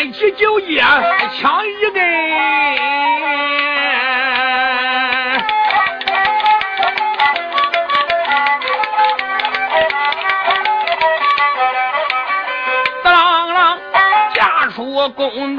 端起酒液抢一根。当啷嫁出宫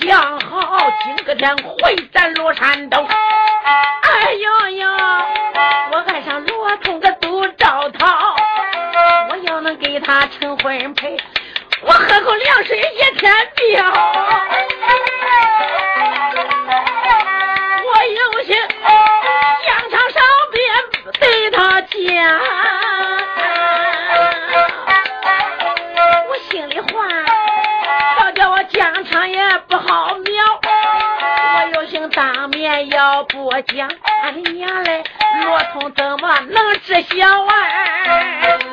讲好，今个天会战罗山东。哎呦呦，我爱上罗通的杜兆涛，我要能给他成婚配，我喝口凉水也天掉。我讲，俺娘嘞，罗通怎么能知晓啊？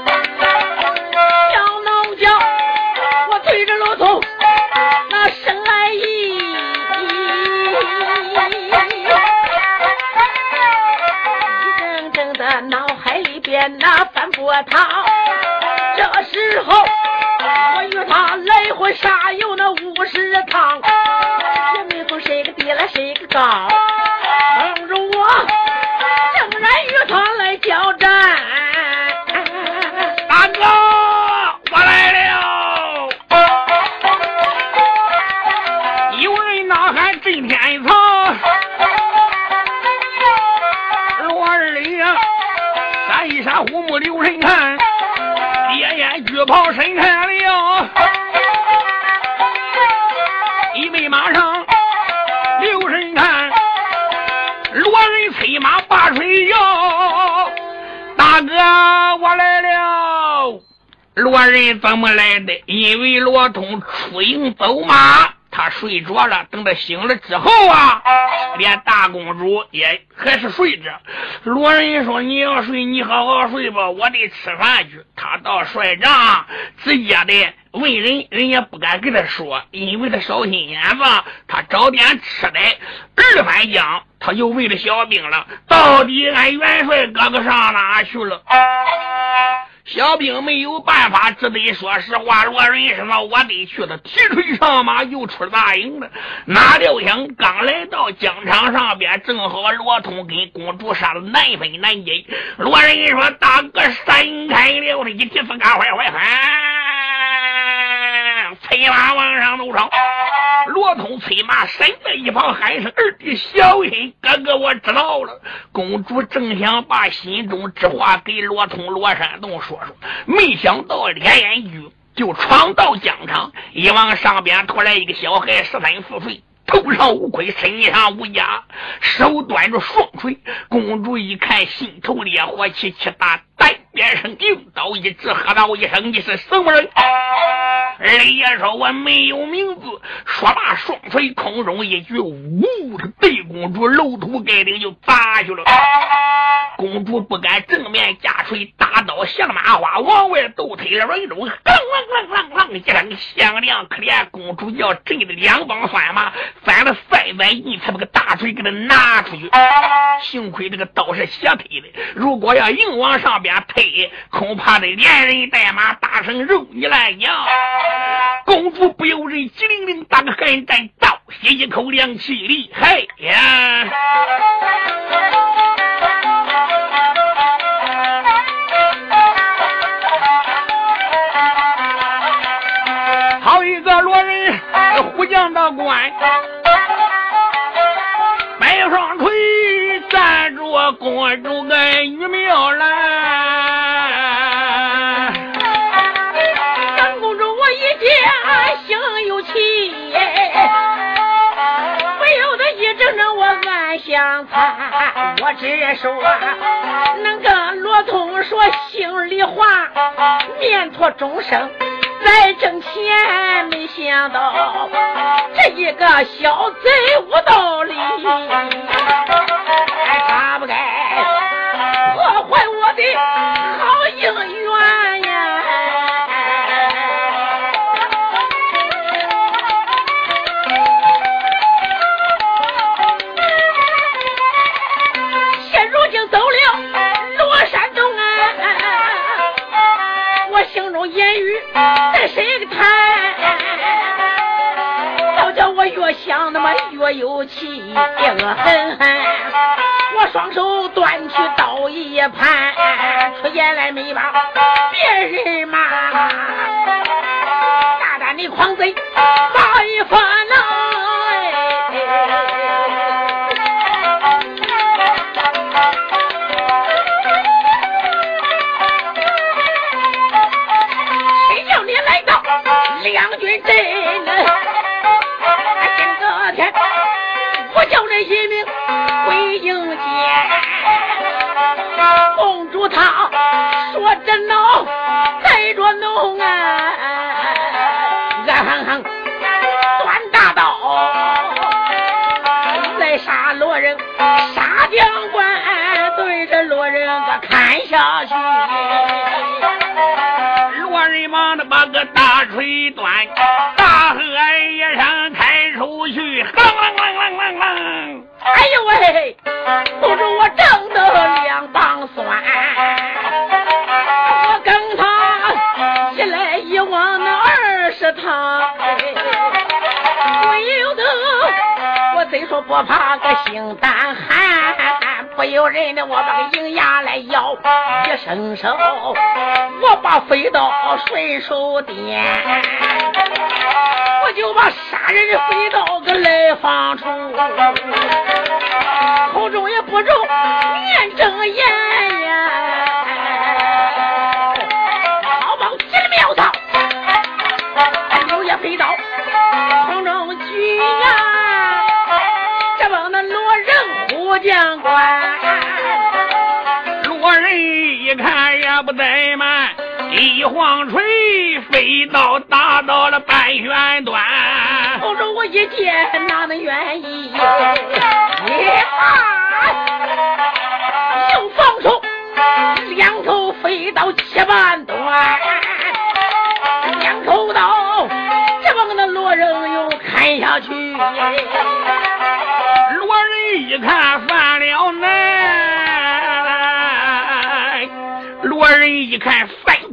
么来的？因为罗通出营走马。他睡着了，等他醒了之后啊，连大公主也还是睡着。罗人说：“你要睡，你好好睡吧，我得吃饭去。”他到帅帐，直接的问人，人也不敢跟他说，因为他小心眼子。他找点吃的，二番讲，他就问了小兵了：“到底俺元帅哥哥上哪去了？”小兵没有办法，只得说实话。罗仁说：“我得去。”了提锤上马，又出大营了。哪料想刚来到疆场上边，正好罗通跟公主杀的难分难解。罗仁说：“大哥，闪开了！”他一提四嘎坏坏翻，催马往上走上。罗通催马，身在一旁喊声：“二弟小心！”哥哥，我知道了。公主正想把心中之话给罗通、罗山洞说说，没想到连言句就闯到疆场，一往上边拖来一个小孩，十三四岁，头上无盔，身上无甲，手端着双锤。公主一看，心头烈火气气大，单边上硬刀一指，喝道一声：“你是什么人？”二爷说：“我没有名字。”说罢，双锤空中一举，呜的对公主楼土盖顶就砸去了。公主不敢正面架锤，大刀像麻花往外斗推了人中，啷啷啷啷啷一声响亮，可怜公主要震的两帮酸马翻了三百一才把个大锤给他拿出去。幸亏这个刀是斜推的，如果要硬往上边推，恐怕得连人带马打成肉泥烂酱。公主不由人急灵灵打个寒战，倒吸一口凉气，厉害呀！好一个罗人虎将的官，摆双腿站住公主个玉苗兰。刚才，我只说能跟罗通说心里话，面托终生再挣钱。没想到这一个小贼无道理，越有气，恶狠狠。我双手端起刀一盘，出言来没把别人骂，大胆的狂贼发一发谁叫你来到两军阵？一名回营间，公主她说真恼，带着弄啊，暗哼哼端大刀来杀罗人，杀将官对着罗人个砍下去。罗人忙的把个大锤端，不如我挣得两磅酸，我跟他一来一往那二十趟，不由得我虽说不怕个性胆寒，不由人的我把个银牙来咬，一伸手我把飞刀顺手点，我就把杀人的飞刀给来放出。口中也不住念睁眼呀，好棒起了苗草，有也飞刀空中举呀，这帮那罗人虎将官，罗人一看也不怠慢，一晃锤飞刀打到了半悬端。口中我一见哪能愿意？一把两口飞刀七半段，两口刀这帮那罗仁又砍下去。罗仁一看犯了难，罗仁一看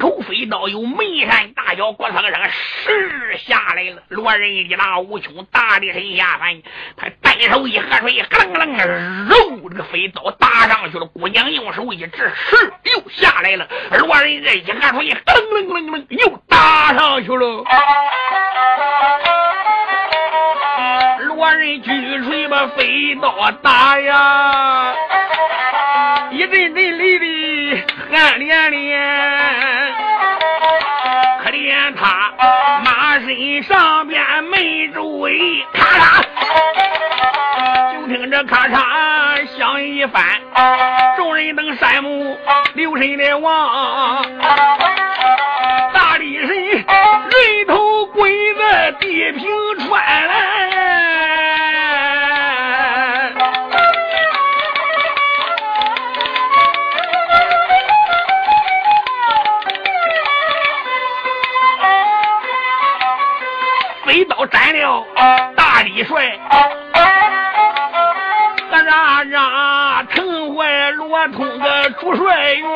三口飞刀有眉山大小国苍上使下来了。罗仁一拿无穷大力神下凡，他单手一合水，咯楞楞揉这个飞刀打上去了。姑娘用手一指，是又下来了。罗仁这一合水，咯楞楞楞又打上去了。罗仁举锤把飞刀打呀，一阵阵泪的汗连连。咔嚓响一番，众人等山木留神的望，大力神人头跪在地平通个主帅元。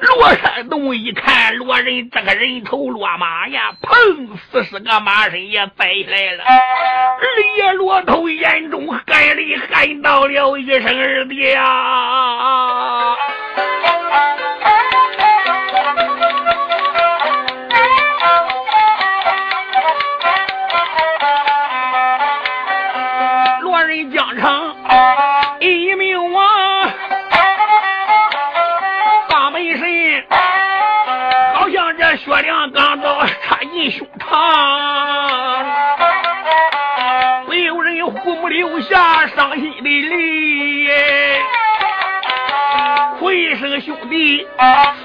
罗山东一看罗仁这个人头落马呀，碰！四十个马身也栽下来了。二爷罗头眼中含泪喊到了一声：“二爹呀！”留下伤心的泪，回生兄弟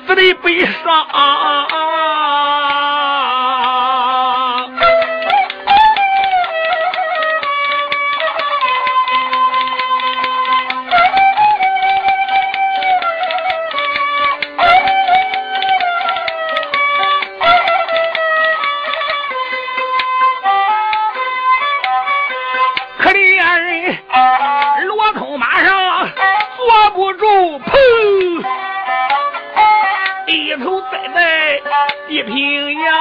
死的悲伤。地平阳，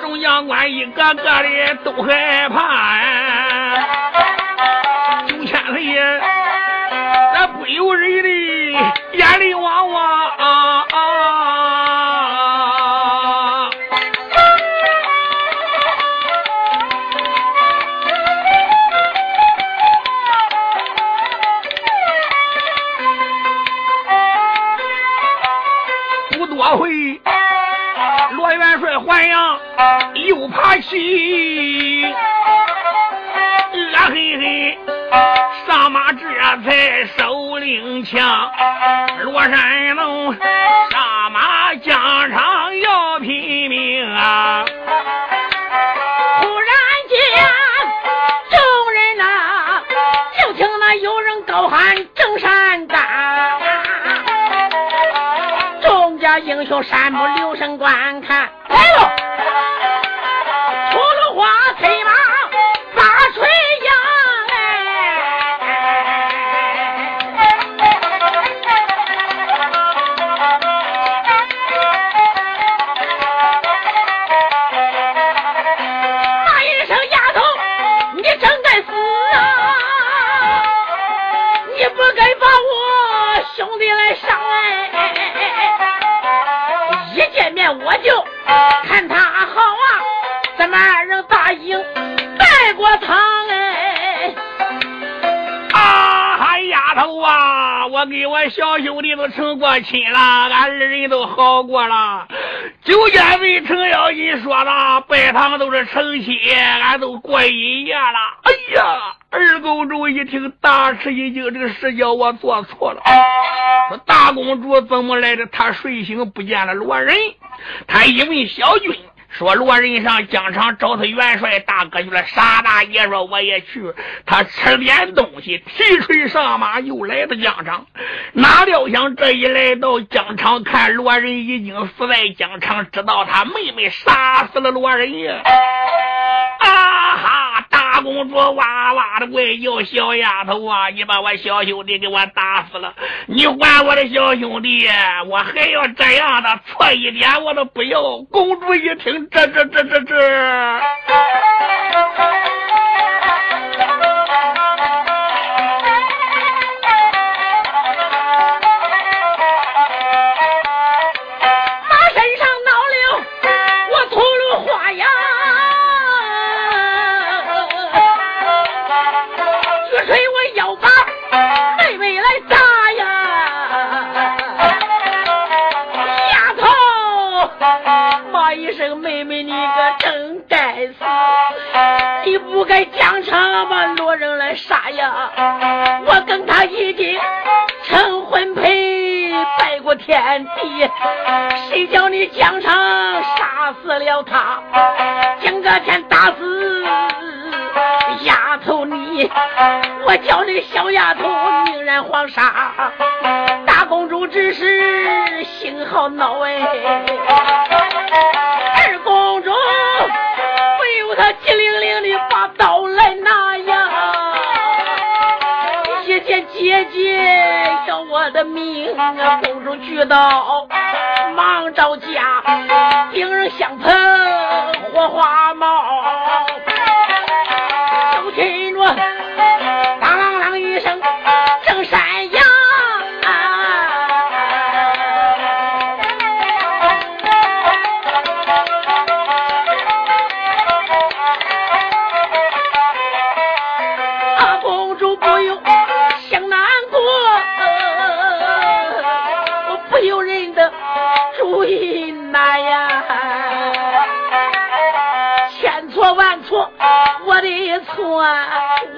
众将官一个个的都害怕。小山木留神观看，给我小兄弟都成过亲了，俺二人都好过了。九剑为程咬金说了，拜堂都是成亲，俺都过一夜了。哎呀，二公主一听，大吃一惊，这个事叫我做错了。说大公主怎么来的？她睡醒不见了罗仁，她一问小军。说罗仁上疆场找他元帅大哥去了，沙大爷说我也去。他吃点东西，提锤上马，又来到疆场。哪料想这一来到疆场，看罗仁已经死在疆场，知道他妹妹杀死了罗仁呀！啊哈！大公主哇哇的怪叫，小丫头啊，你把我小兄弟给我打死了，你还我的小兄弟，我还要这样的，错一点我都不要。公主一听，这这这这这。不该疆场把罗人来杀呀！我跟他已经成婚配，拜过天地，谁叫你疆场杀死了他？今个天打死丫头你，我叫你小丫头命染黄沙。大公主只是心好恼哎，二公主不由她急灵灵的把。刀来拿呀！姐姐姐姐要我的命啊！公主举刀，忙着家，兵刃相碰，火花冒。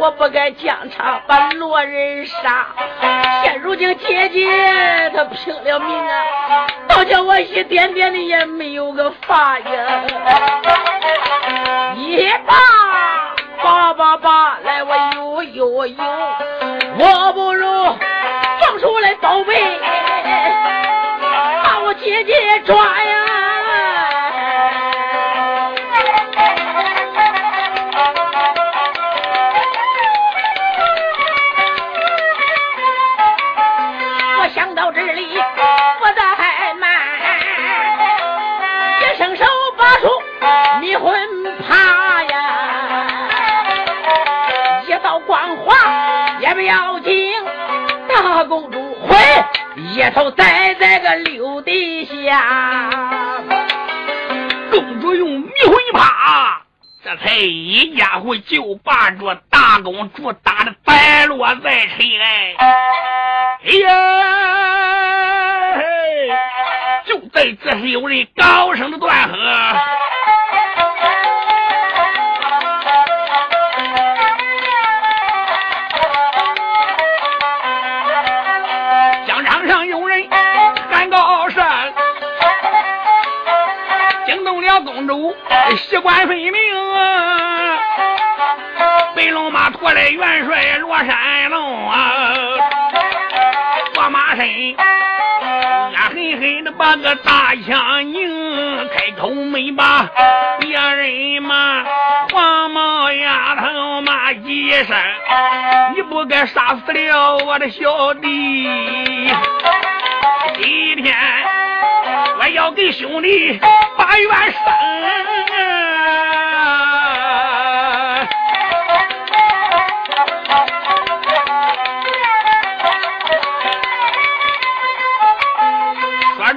我不该疆场把罗人杀，现如今姐姐她拼了命啊，倒叫我一点点的也没有个法呀！一把叭叭叭，来我呦呦呦，我不如放出来宝贝，把我姐姐抓要紧，大公主回一头栽在个柳底下。公主用迷魂耙，这才一家伙就把这大公主打的败落在尘埃。哎呀！就在这时，有人高声的断喝。习惯分明，白龙马驮来元帅罗山龙啊，坐马身，俺狠狠的把个大枪拧，开口没把别人骂，黄毛丫头骂几声，你不该杀死了我的小弟，今天我要给兄弟。把元生，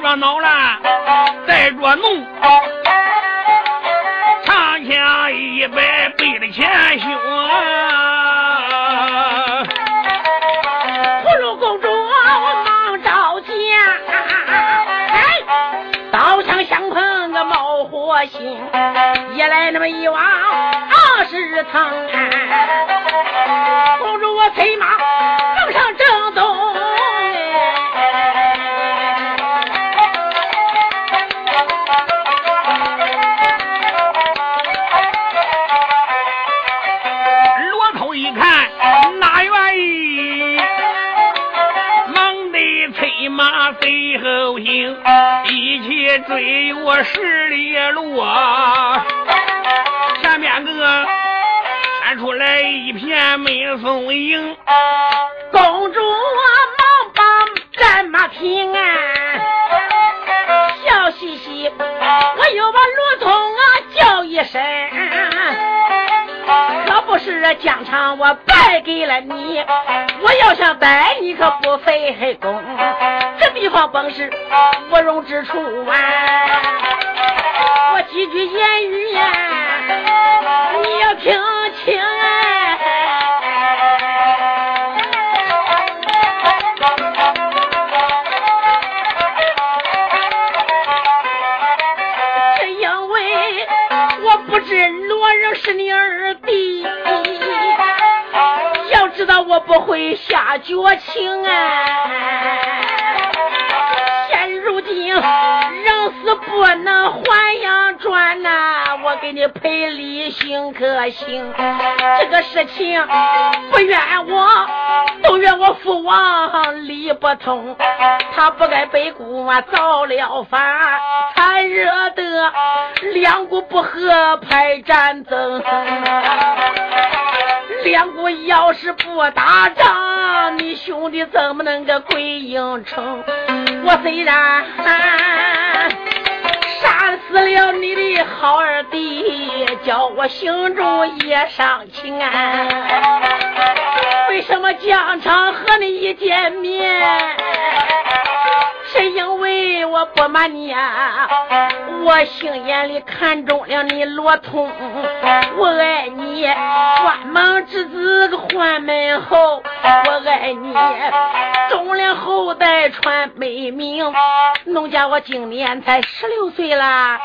个恼了，带着怒，长枪一摆背着前胸。葫芦公主忙着急，哎，刀枪相碰个冒火星，一来那么一往二十趟。公主我催马正上正东。十里路啊。前面个闪出来一片美松影，公主忙把战马平安，笑嘻嘻，我又把罗通啊叫一声，要不是疆场我败给了你，我要想带你可不费功，地方本是不容之处啊。我几句言语呀，你要听清哎。是因为我不知罗人是你二弟，要知道我不会下绝情啊。人死不能还阳转呐，给你赔礼行可行？这个事情不怨我，都怨我父王理不通，他不该背锅造了反，才惹得两国不和派战争。两国要是不打仗，你兄弟怎么能个归营城？我虽然死了你的好二弟，叫我心中也伤情！为什么疆场和你一见面？是因为我不瞒你啊，我心眼里看中了你罗通，我爱你关门之子个换门后，我爱你忠良后代传美名。农家我今年才十六岁啦，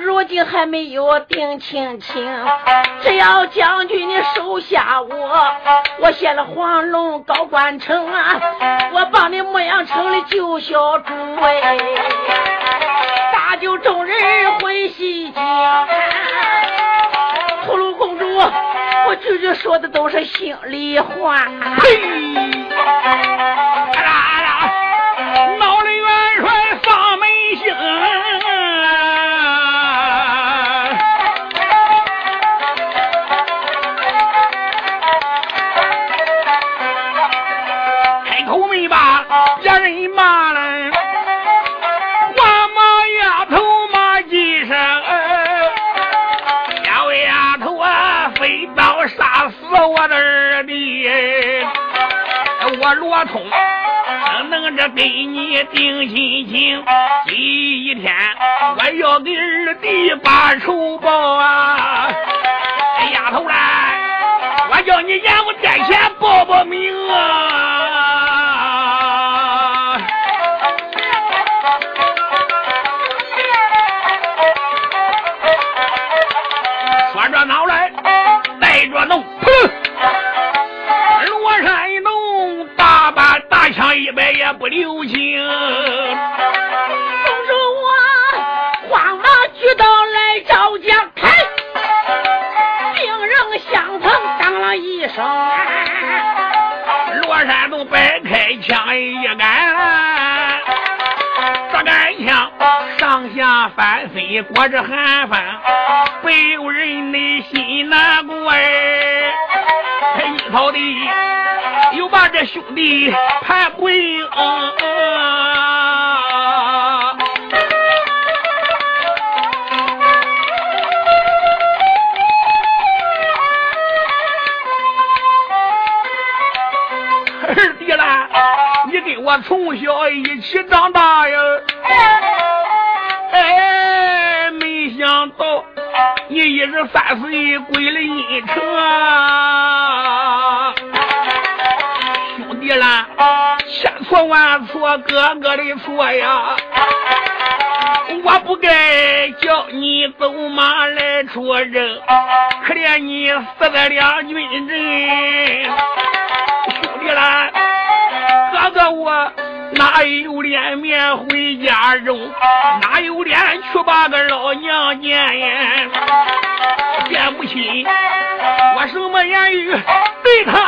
如今还没有定亲亲。只要将军你收下我，我写了黄龙高官城啊，我帮你牧羊城里救小。诸位，大酒众人回西京。葫芦公主，我句句说的都是心里话。嘿，我通能着给你定心情，今一天我要给二弟把仇报啊！丫头来，我叫你演我殿前报报名啊！不留情。公主我慌忙举刀来招架，开，病人相疼当了一声。罗山东摆开枪一杆，这杆枪上下翻飞，裹着寒风，不由人的心难过哎。一套的又把这兄弟盘不赢。二弟啦，你跟我从小一起长哥哥的错呀！我不该叫你走马来出征，可怜你死在两军阵。兄弟啦，哥哥我哪有脸面回家中，哪有脸去把个老娘见呀？见不亲，我什么言语对他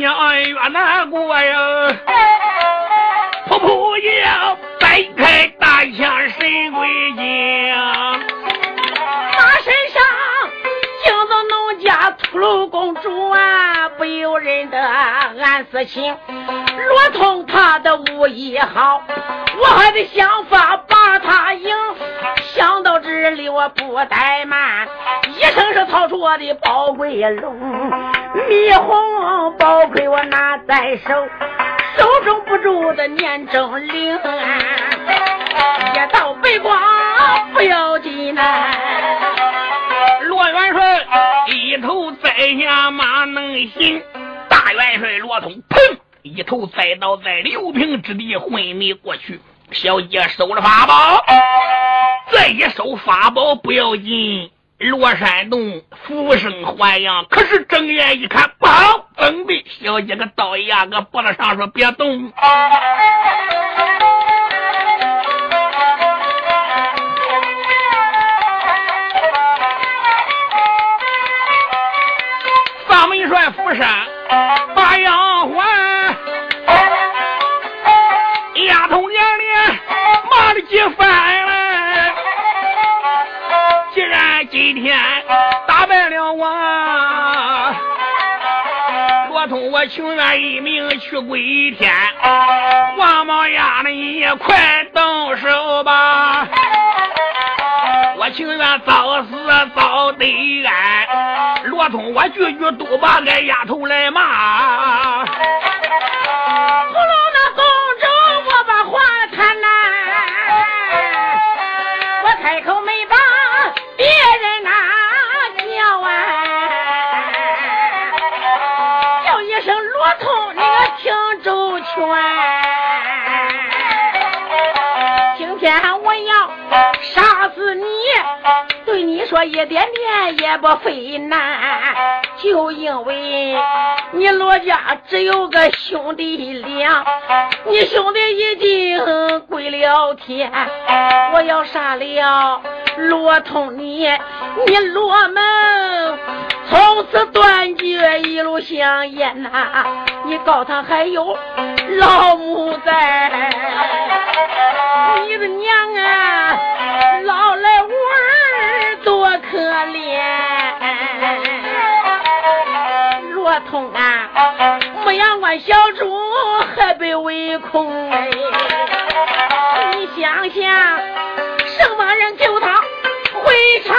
娘越想越难过呀！噗噗一样摆开大枪神归京，马身上惊动农家秃噜公主啊，不由人的暗私情。罗通他的武艺好，我还得想法把他赢。想到这里，我不怠慢，一声声掏出我的宝贵龙，霓虹宝盔我拿在手，手中不住的念正铃，一道白光不要紧呐。罗元帅一头栽下马能行，大元帅罗通砰一头栽倒在刘平之地昏迷过去。小姐收了法宝，再一收法宝不要紧，罗山洞浮生还阳。可是睁眼一看，不好，准备小姐个刀压个脖子上，说别动。大门帅府上把杨环，丫头娘脸骂了几番然今天打败了我，罗通我情愿一命去归天。王毛丫的你也快动手吧！我情愿早死早得安。罗通，我句句都把俺丫头来骂。你说一点点也不费难，就因为你罗家只有个兄弟俩，你兄弟已经归了天，我要杀了罗通你，你罗门从此断绝一路香烟呐，你告他还有老母在。你空啊！牧羊关小猪还被围困哎！你想想，什么人救他回长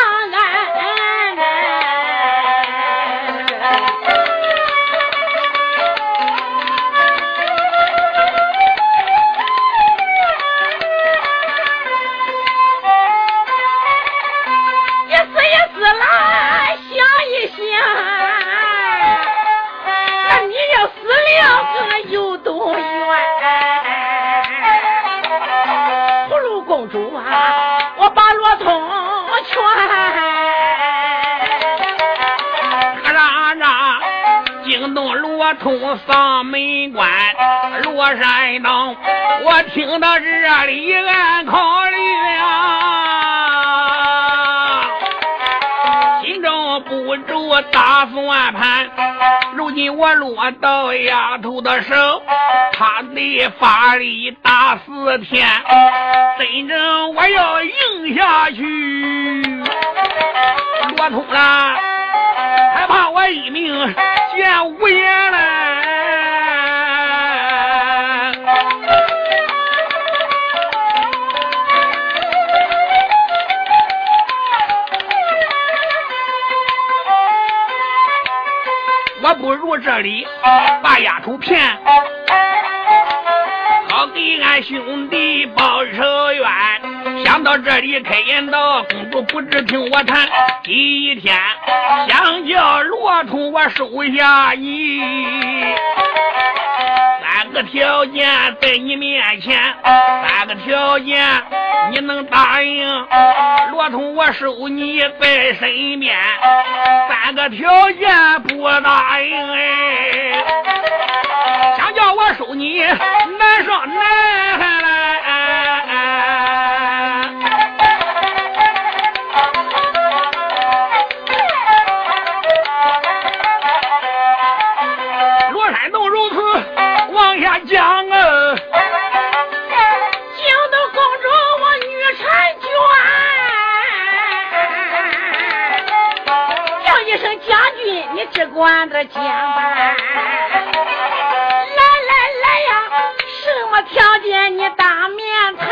劝。咔嚓嚓，惊动罗通嗓门关。罗山道，我听到这里俺考虑啊，打算盘。如今我落到丫头的手，他的法力打死天，真正我要赢下去，罗通了。还怕我一命见无颜了？我不如这里把丫头骗，好给俺兄弟报仇冤。想到这里，开言道：“公主不知听我谈，第一天想叫罗通我收下你，条件在你面前，三个条件你能答应？罗通我收你在身边，三个条件不答应哎，想叫我收你难上难管着讲吧。来来来呀，什么条件你当面谈？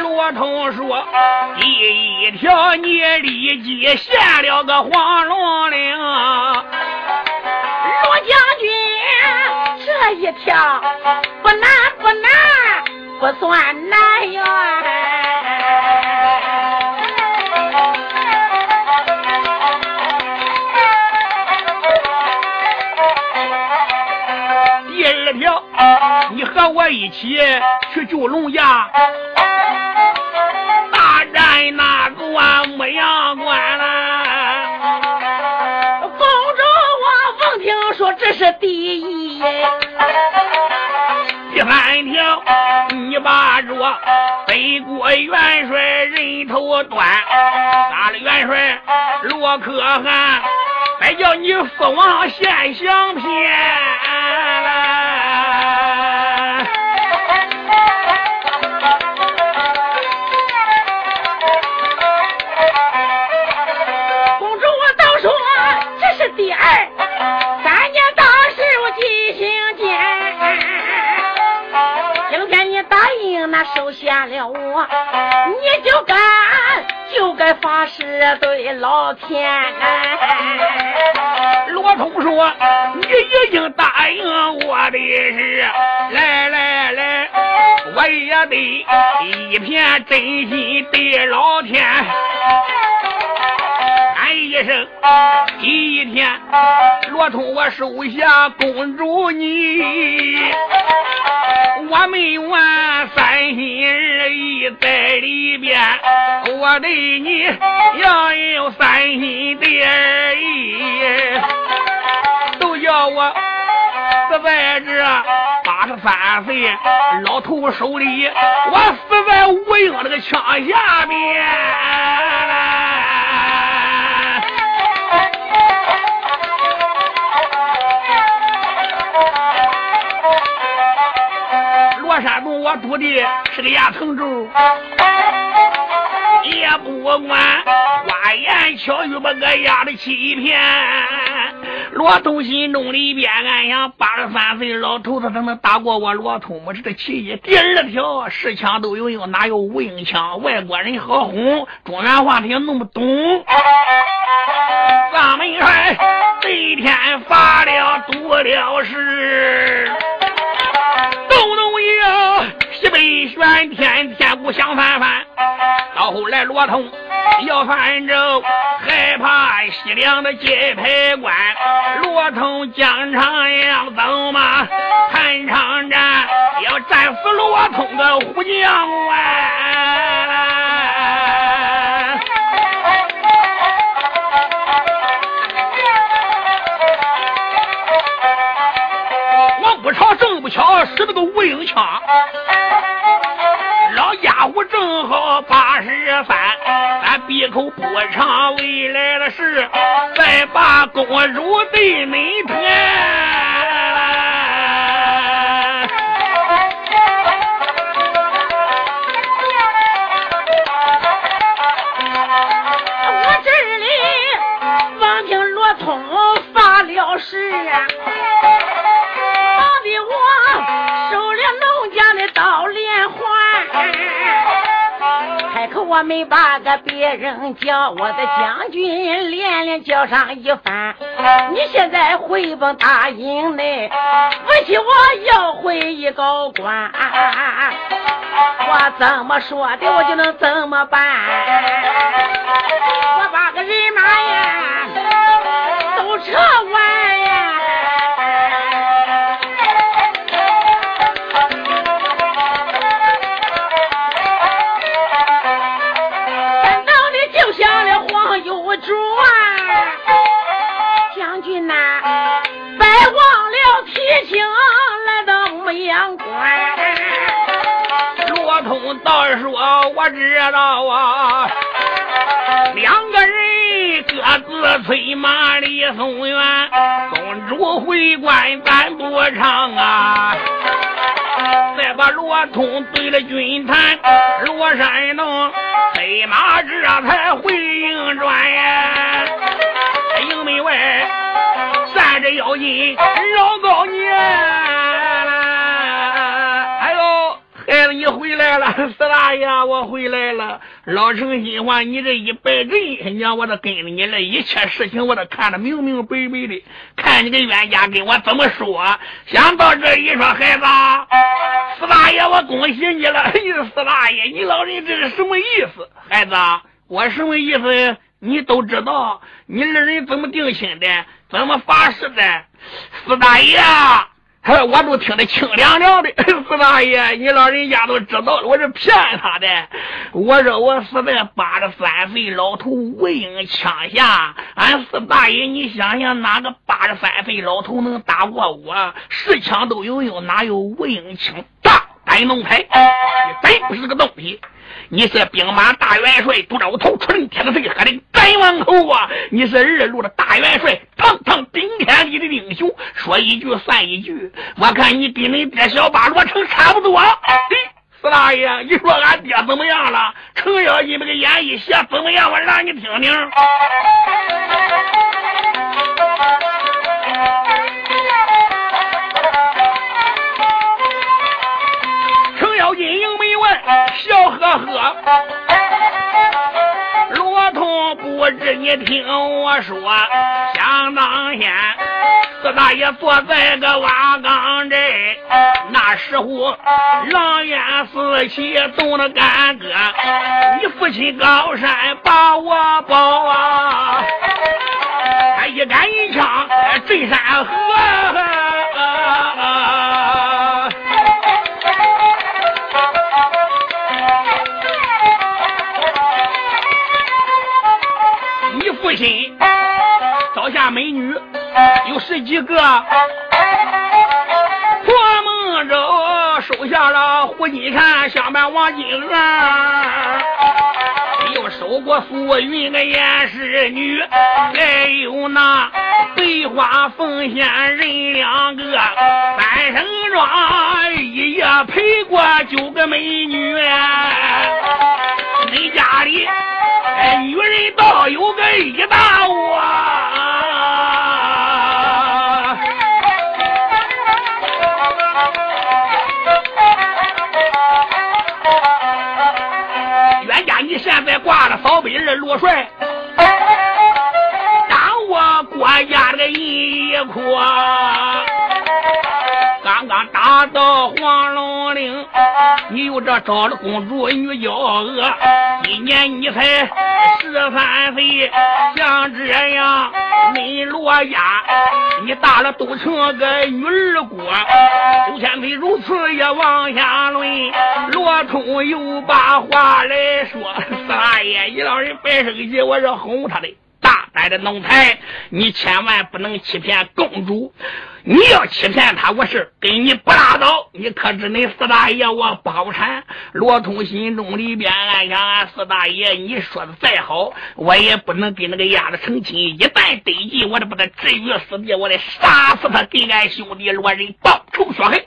罗通说：“第一条，你立即下了个黄龙岭。罗将军，这一条不难不难，不算难呀。和我一起去救龙牙，大战那座牧羊关了。公主，我闻听说这是第一。第三条，你把着北国元帅人头端，杀了元帅罗可汗，还叫你父王献相片收下了我，你就该就该发誓对老天。罗通说：“你已经答应我的事，来来来，我也得一片真心对老天。”一声，第一天，罗通我收下公主你，我没完三心二意在里边，我对你要有三心的二意，都叫我死在这八十三岁老头手里，我死在吴英那个枪下边。山洞我住的是个压城州，也不管花言巧语把个丫的欺骗。罗通心中里边暗想：八十三岁老头子，他能打过我罗通吗？这个气。第二条，十枪都有用，哪有无影枪？外国人好哄，中原话他也弄不懂。咱们看这一天发了毒了事，北玄天，天鼓响翻翻。到后来罗通要翻州，害怕西凉的界牌关，罗通疆场要走嘛，谈场战要战死罗通的虎将啊！不巧，正不巧，使那个无影枪，我正好八十三，咱闭口不唱未来的事，再把功入对内天。没把个别人叫，我的将军连连叫上一番。你现在回奔大营内，不信我要回一高官。我怎么说的，我就能怎么办？倒说我知道啊，两个人各自催马离松原，公主回关咱不唱啊。再把罗通对了军坛，罗山洞黑马这才回营转呀。营门外站着妖精来了，四大爷，我回来了。老成心话，你这一拜阵，娘，我都跟着你了，一切事情我都看得明明白白的。看你个冤家跟我怎么说？想到这一说，孩子，四大爷，我恭喜你了。哎呀，四大爷，你老人这是什么意思？孩子，我什么意思？你都知道。你二人怎么定亲的？怎么发誓的？四大爷。我都听得清凉凉的，四大爷，你老人家都知道了，我是骗他的。我说我死在八十三岁老头吴英枪下，俺四大爷，你想想哪个八十三岁老头能打过我？十枪都有用，哪有吴英枪大？胆弄牌，你真不是个东西。你是兵马大元帅独着头纯天的最喝的单王口啊！你是二路的大元帅，堂堂顶天立地的英雄，说一句算一句。我看你跟恁爹小八罗成差不多。四大爷，你说俺爹怎么样了？程咬金那个演一写怎么样？我让你听听。笑呵呵，罗通不知你听我说，想当年四大爷坐在个瓦岗寨，那时候狼烟四起，动了干戈，你父亲高山把我保啊，他一杆一枪震山河。美女有十几个，破梦州收下了胡金蝉、相伴王金娥，又收过素云个严氏女，还有那桂花凤仙人两个，三生庄一夜陪过九个美女，你家里女人倒有个一大窝。袁家你现在挂了扫北人罗帅，当我国家的一块。打到黄龙岭，你又这找了公主女娇娥，今年你才十三岁，像这样没落家，你大了都成个女儿国。周天飞如此也往下论，罗通又把话来说：“四大爷，你老人别生气，我是哄他的。大胆的奴才，你千万不能欺骗公主。”你要欺骗他，我是跟你不拉倒。你可知恁四大爷我不好缠？罗通心中里边暗想：俺四大爷，你说的再好，我也不能跟那个丫头成亲。一旦得计，我得把他置于死地，我得杀死他，给俺兄弟罗仁报仇雪恨。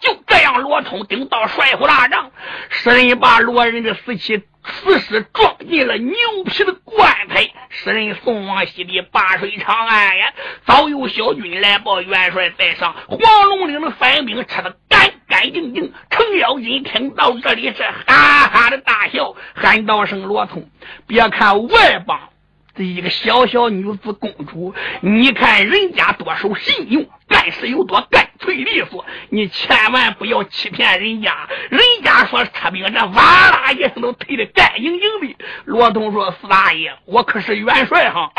就这样，罗通顶到帅府大帐，使人把罗仁的死期。死尸装进了牛皮的棺材，使人送往西的灞水长安呀。早有小军来报元帅在上，黄龙岭的反兵吃得干干净净。程咬金听到这里是哈哈的大笑，喊道声：“罗通，别看外邦。”一个小小女子公主，你看人家多守信用，干事有多干脆利索，你千万不要欺骗人家。人家说撤兵，这哇啦一声都退的干净净的。罗通说：“四大爷，我可是元帅哈，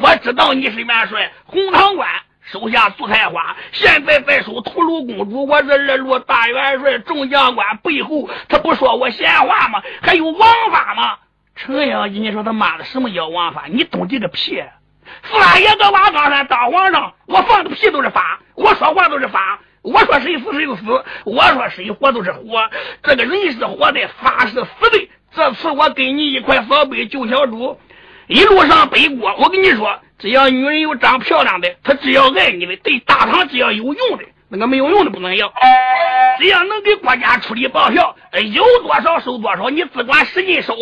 我知道你是元帅。红堂关手下素菜花，现在在守屠戮公主。我这二路大元帅众将官背后，他不说我闲话吗？还有王法吗？”程咬金，你说他妈的什么叫王法？你懂这个屁！四大爷搁瓦岗山当皇上，我放个屁都是法，我说话都是法，我说谁死谁就死，我说谁活都是活。这个人是活的，法是死的。这次我给你一块扫北救小主，一路上背锅。我跟你说，只要女人有长漂亮的，她只要爱你的，对大唐只要有用的。那个没有用的不能要，只要能给国家出力报销，有多少收多少，你只管使劲收。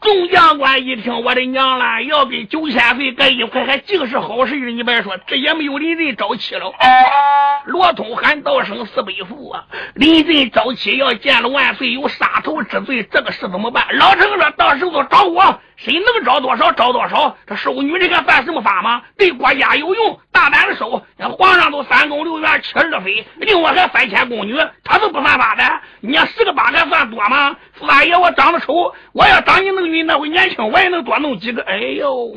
众将官一听，我的娘了，要跟九千岁搁一块，还净是好事你别说，这也没有临阵招气了。罗通喊道声四百父啊，临阵招气要见了万岁，有杀头之罪，这个事怎么办？老陈说，到时候找我，谁能招多少招多少。这收女人还犯什么法吗？对国家有用，大胆的收。皇上都三宫六院七二妃，另外还三千宫女，他都不犯法的。你要十个八个算多吗？四大爷，我长得丑，我要长你那个女那会年轻，我也能多弄几个。哎呦，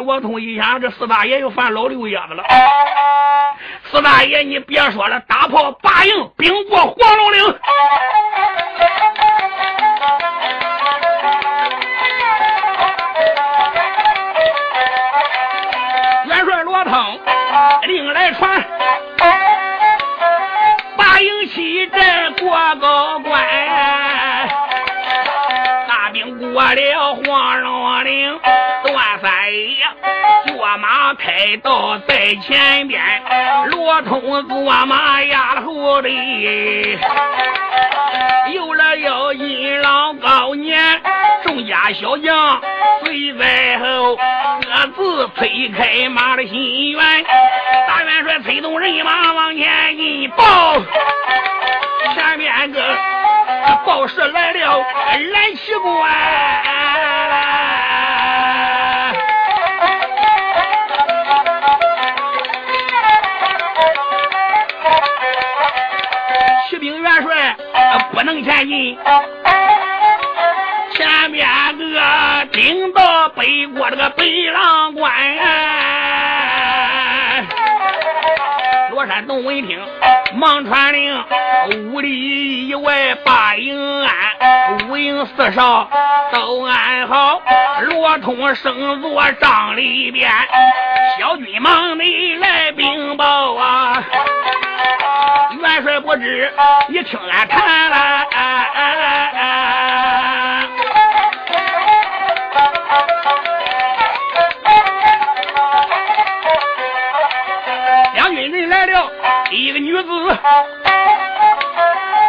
罗通一想，这四大爷又犯老六爷子了。四大爷，你别说了，大炮八营，兵过黄龙岭。高官，大兵过了黄龙岭，段三爷坐马开道在前边，罗通坐马压后里，有了要引狼高年，众家小将随在后，各自推开马的心愿。大元帅催动人马往前进，报报事来了，蓝旗官。骑兵元帅不能前进，前面个顶到北国这个北狼关。山东闻听，忙传令，五里以外把营安，五营四哨都安好。罗通升坐帐里边，小军忙的来禀报啊。元帅不知，你听俺谈了。子，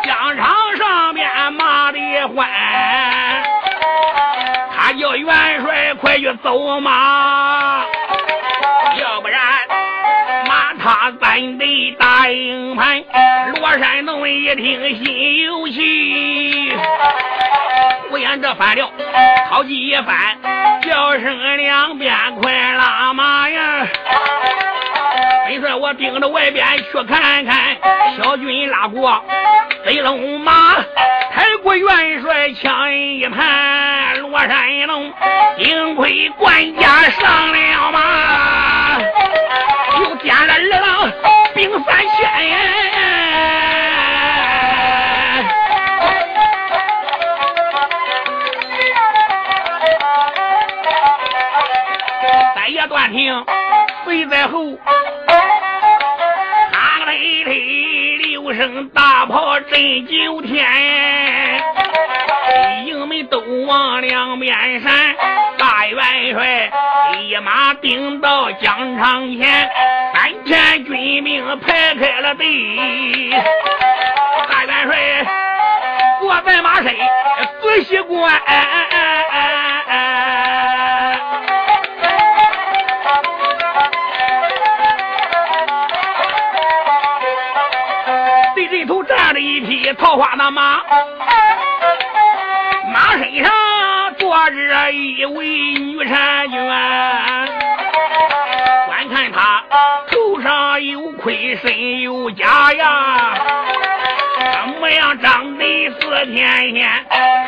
疆场上边骂的欢，他叫元帅快去走马，要不然马。他咱得打营盘。罗山洞一听心有气，胡言这翻了好几番，叫声两边快拉马呀！我盯着外边去看看，小军拉过飞龙马，太过元帅抢一盘，罗山龙幸亏管家上了马，又点了二郎兵三千。三爷断庭，随在后。声大炮震九天，营门都往两边闪。大元帅一马顶到疆场前，三千军兵排开了队。大元帅坐在马身仔细观。一匹桃花的马，马身上坐着一位女婵娟，观看她头上有盔，身有甲呀，天仙，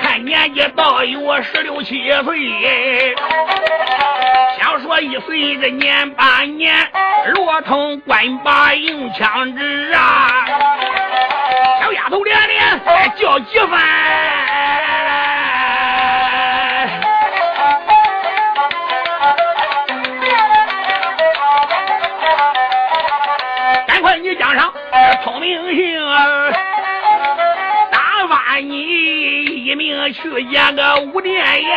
看年纪大有十六七岁，想说一岁这年八年，罗通官把硬枪支啊。小丫头连连叫几番，赶快你讲上通明信，打发你一命去见个五殿阎。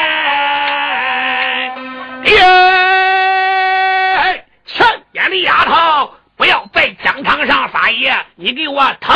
哎，前边的丫头。不要在讲堂上撒野，你给我逃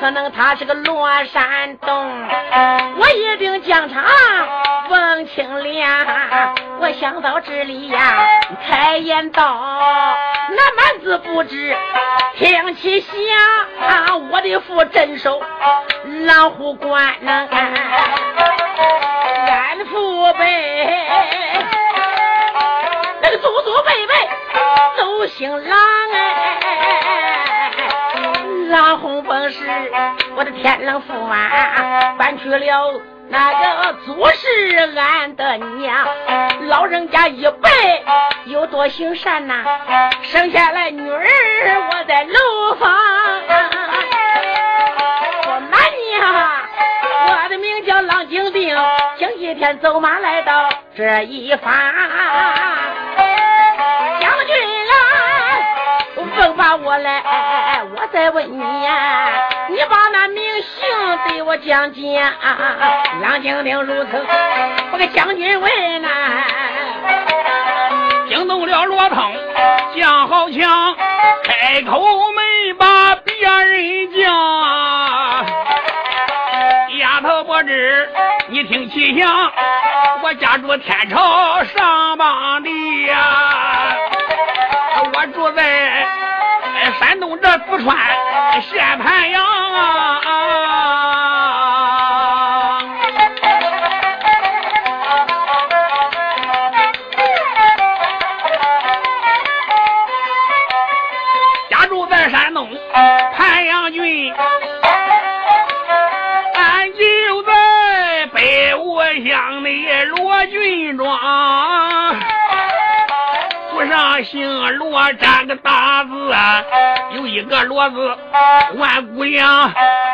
可能他是个罗山洞，我一定将他问清了。我想到这里呀，开言道：那满子不知，听其响，我的父镇守狼虎关，行善呐，生下来女儿我在楼房。说满娘，我的名叫郎景定，今一天走马来到这一方。将军来，问把我来，我再问你，你把那名姓对我讲讲。郎景定如此，我给将军问呐。了罗通，将好强，开口没把别人叫。丫头不知你听奇响，我家住天朝上邦地呀，我住在。山东这四川县盘阳啊，姓罗，占个大字，有一个罗字，万姑娘，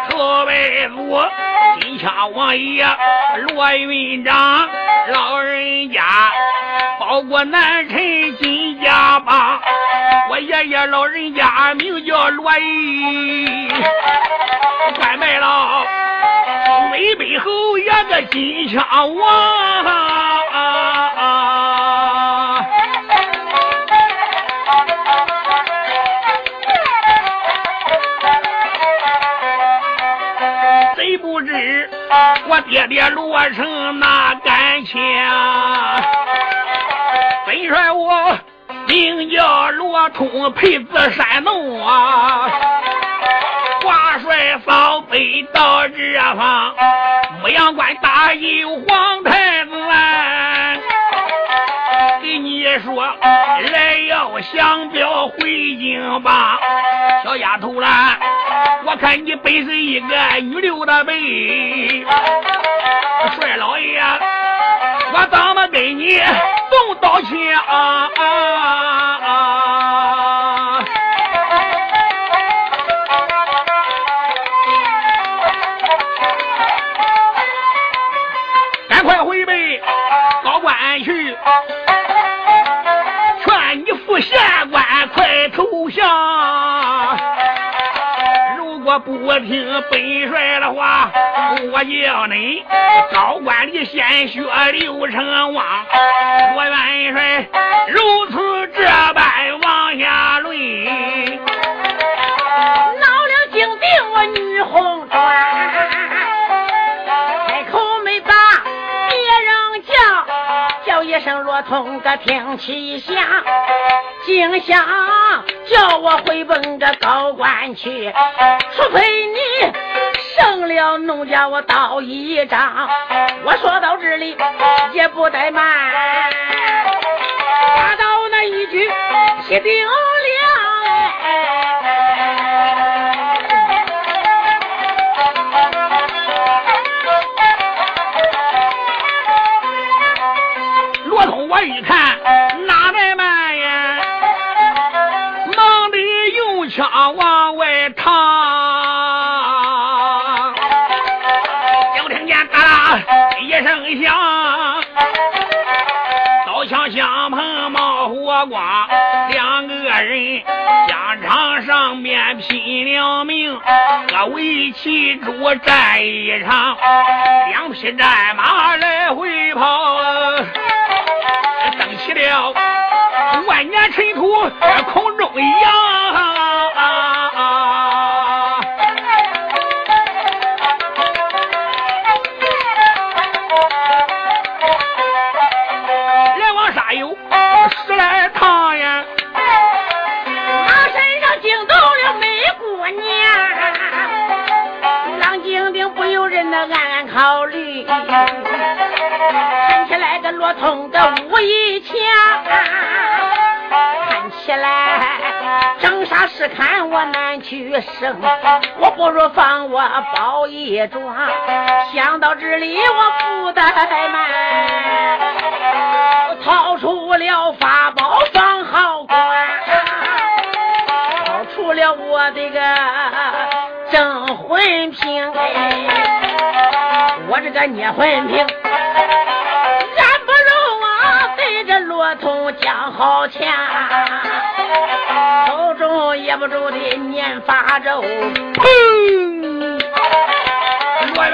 头辈祖，金枪王爷罗云长，老人家包括南陈金家帮，我爷爷老人家名叫罗毅，官拜了威北侯爷个金枪王。我爹爹罗成那感情，本帅我名叫罗通，配字山东啊。挂帅扫北到这方，牧羊关大有皇太子。给你说，想表回京吧，小丫头啦。我看你本是一个女流的背，帅老爷，我怎么给你送道歉啊？赶不听本帅的话，我叫你高官的鲜血流成汪。我元帅如此这般往下论，闹了精兵我女红妆，开口没把别人叫，叫一声罗通个听其响，惊响。叫我回奔这高官去，除非你胜了农家我倒一张。我说到这里也不怠慢，打到那一句铁定了。罗通，我一看。命，各为旗主战一场，两匹战马来回跑，登起了万年尘土空中扬。难取胜，我不如放我包一桩。想到这里，我不怠慢，掏出了法宝放好官，掏出了我的个镇魂瓶，我这个捏魂瓶。好钱，手中也不住的念法咒。砰！罗元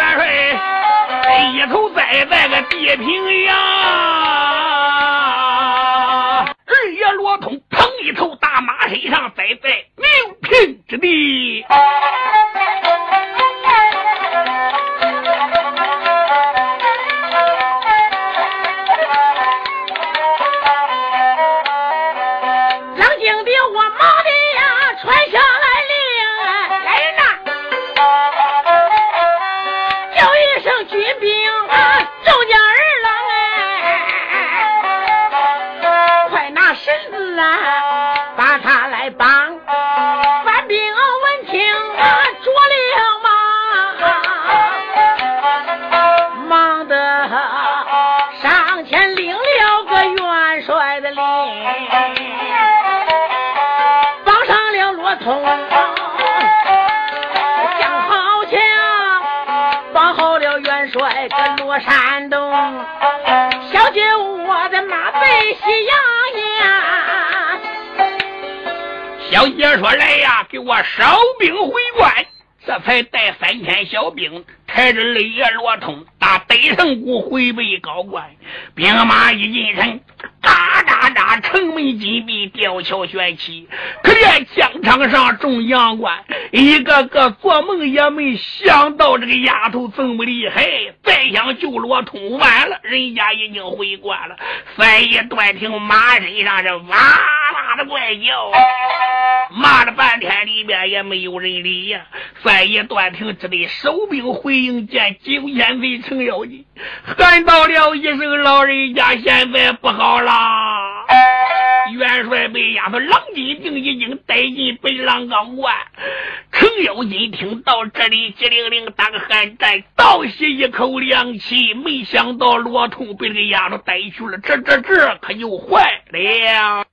帅一头栽在个地平洋，二爷罗通砰一头大马身上栽在名平之地。山东小姐我的马背喜洋洋。小姐说：“来呀，给我烧兵回关。”这才带三千小兵，抬着二爷罗通打北城谷回北高关。兵马一进城，嘎喳喳，城门紧闭，吊桥悬起。可见疆场上众阳关，一个个做梦也没想到这个丫头这么厉害。再想救罗通，完了，人家已经回关了。三爷断听马身上这哇啦的怪叫。骂了半天，里边也没有人理呀。三爷段庭只得收兵回营，见九千贼程咬金，喊到了一声：“老人家，现在不好啦！”元帅被丫头郎金定已经带进北狼岗关。程咬金听到这里，急灵灵打个寒战，倒吸一口凉气。没想到罗通被这个丫头带去了，这这这可又坏了。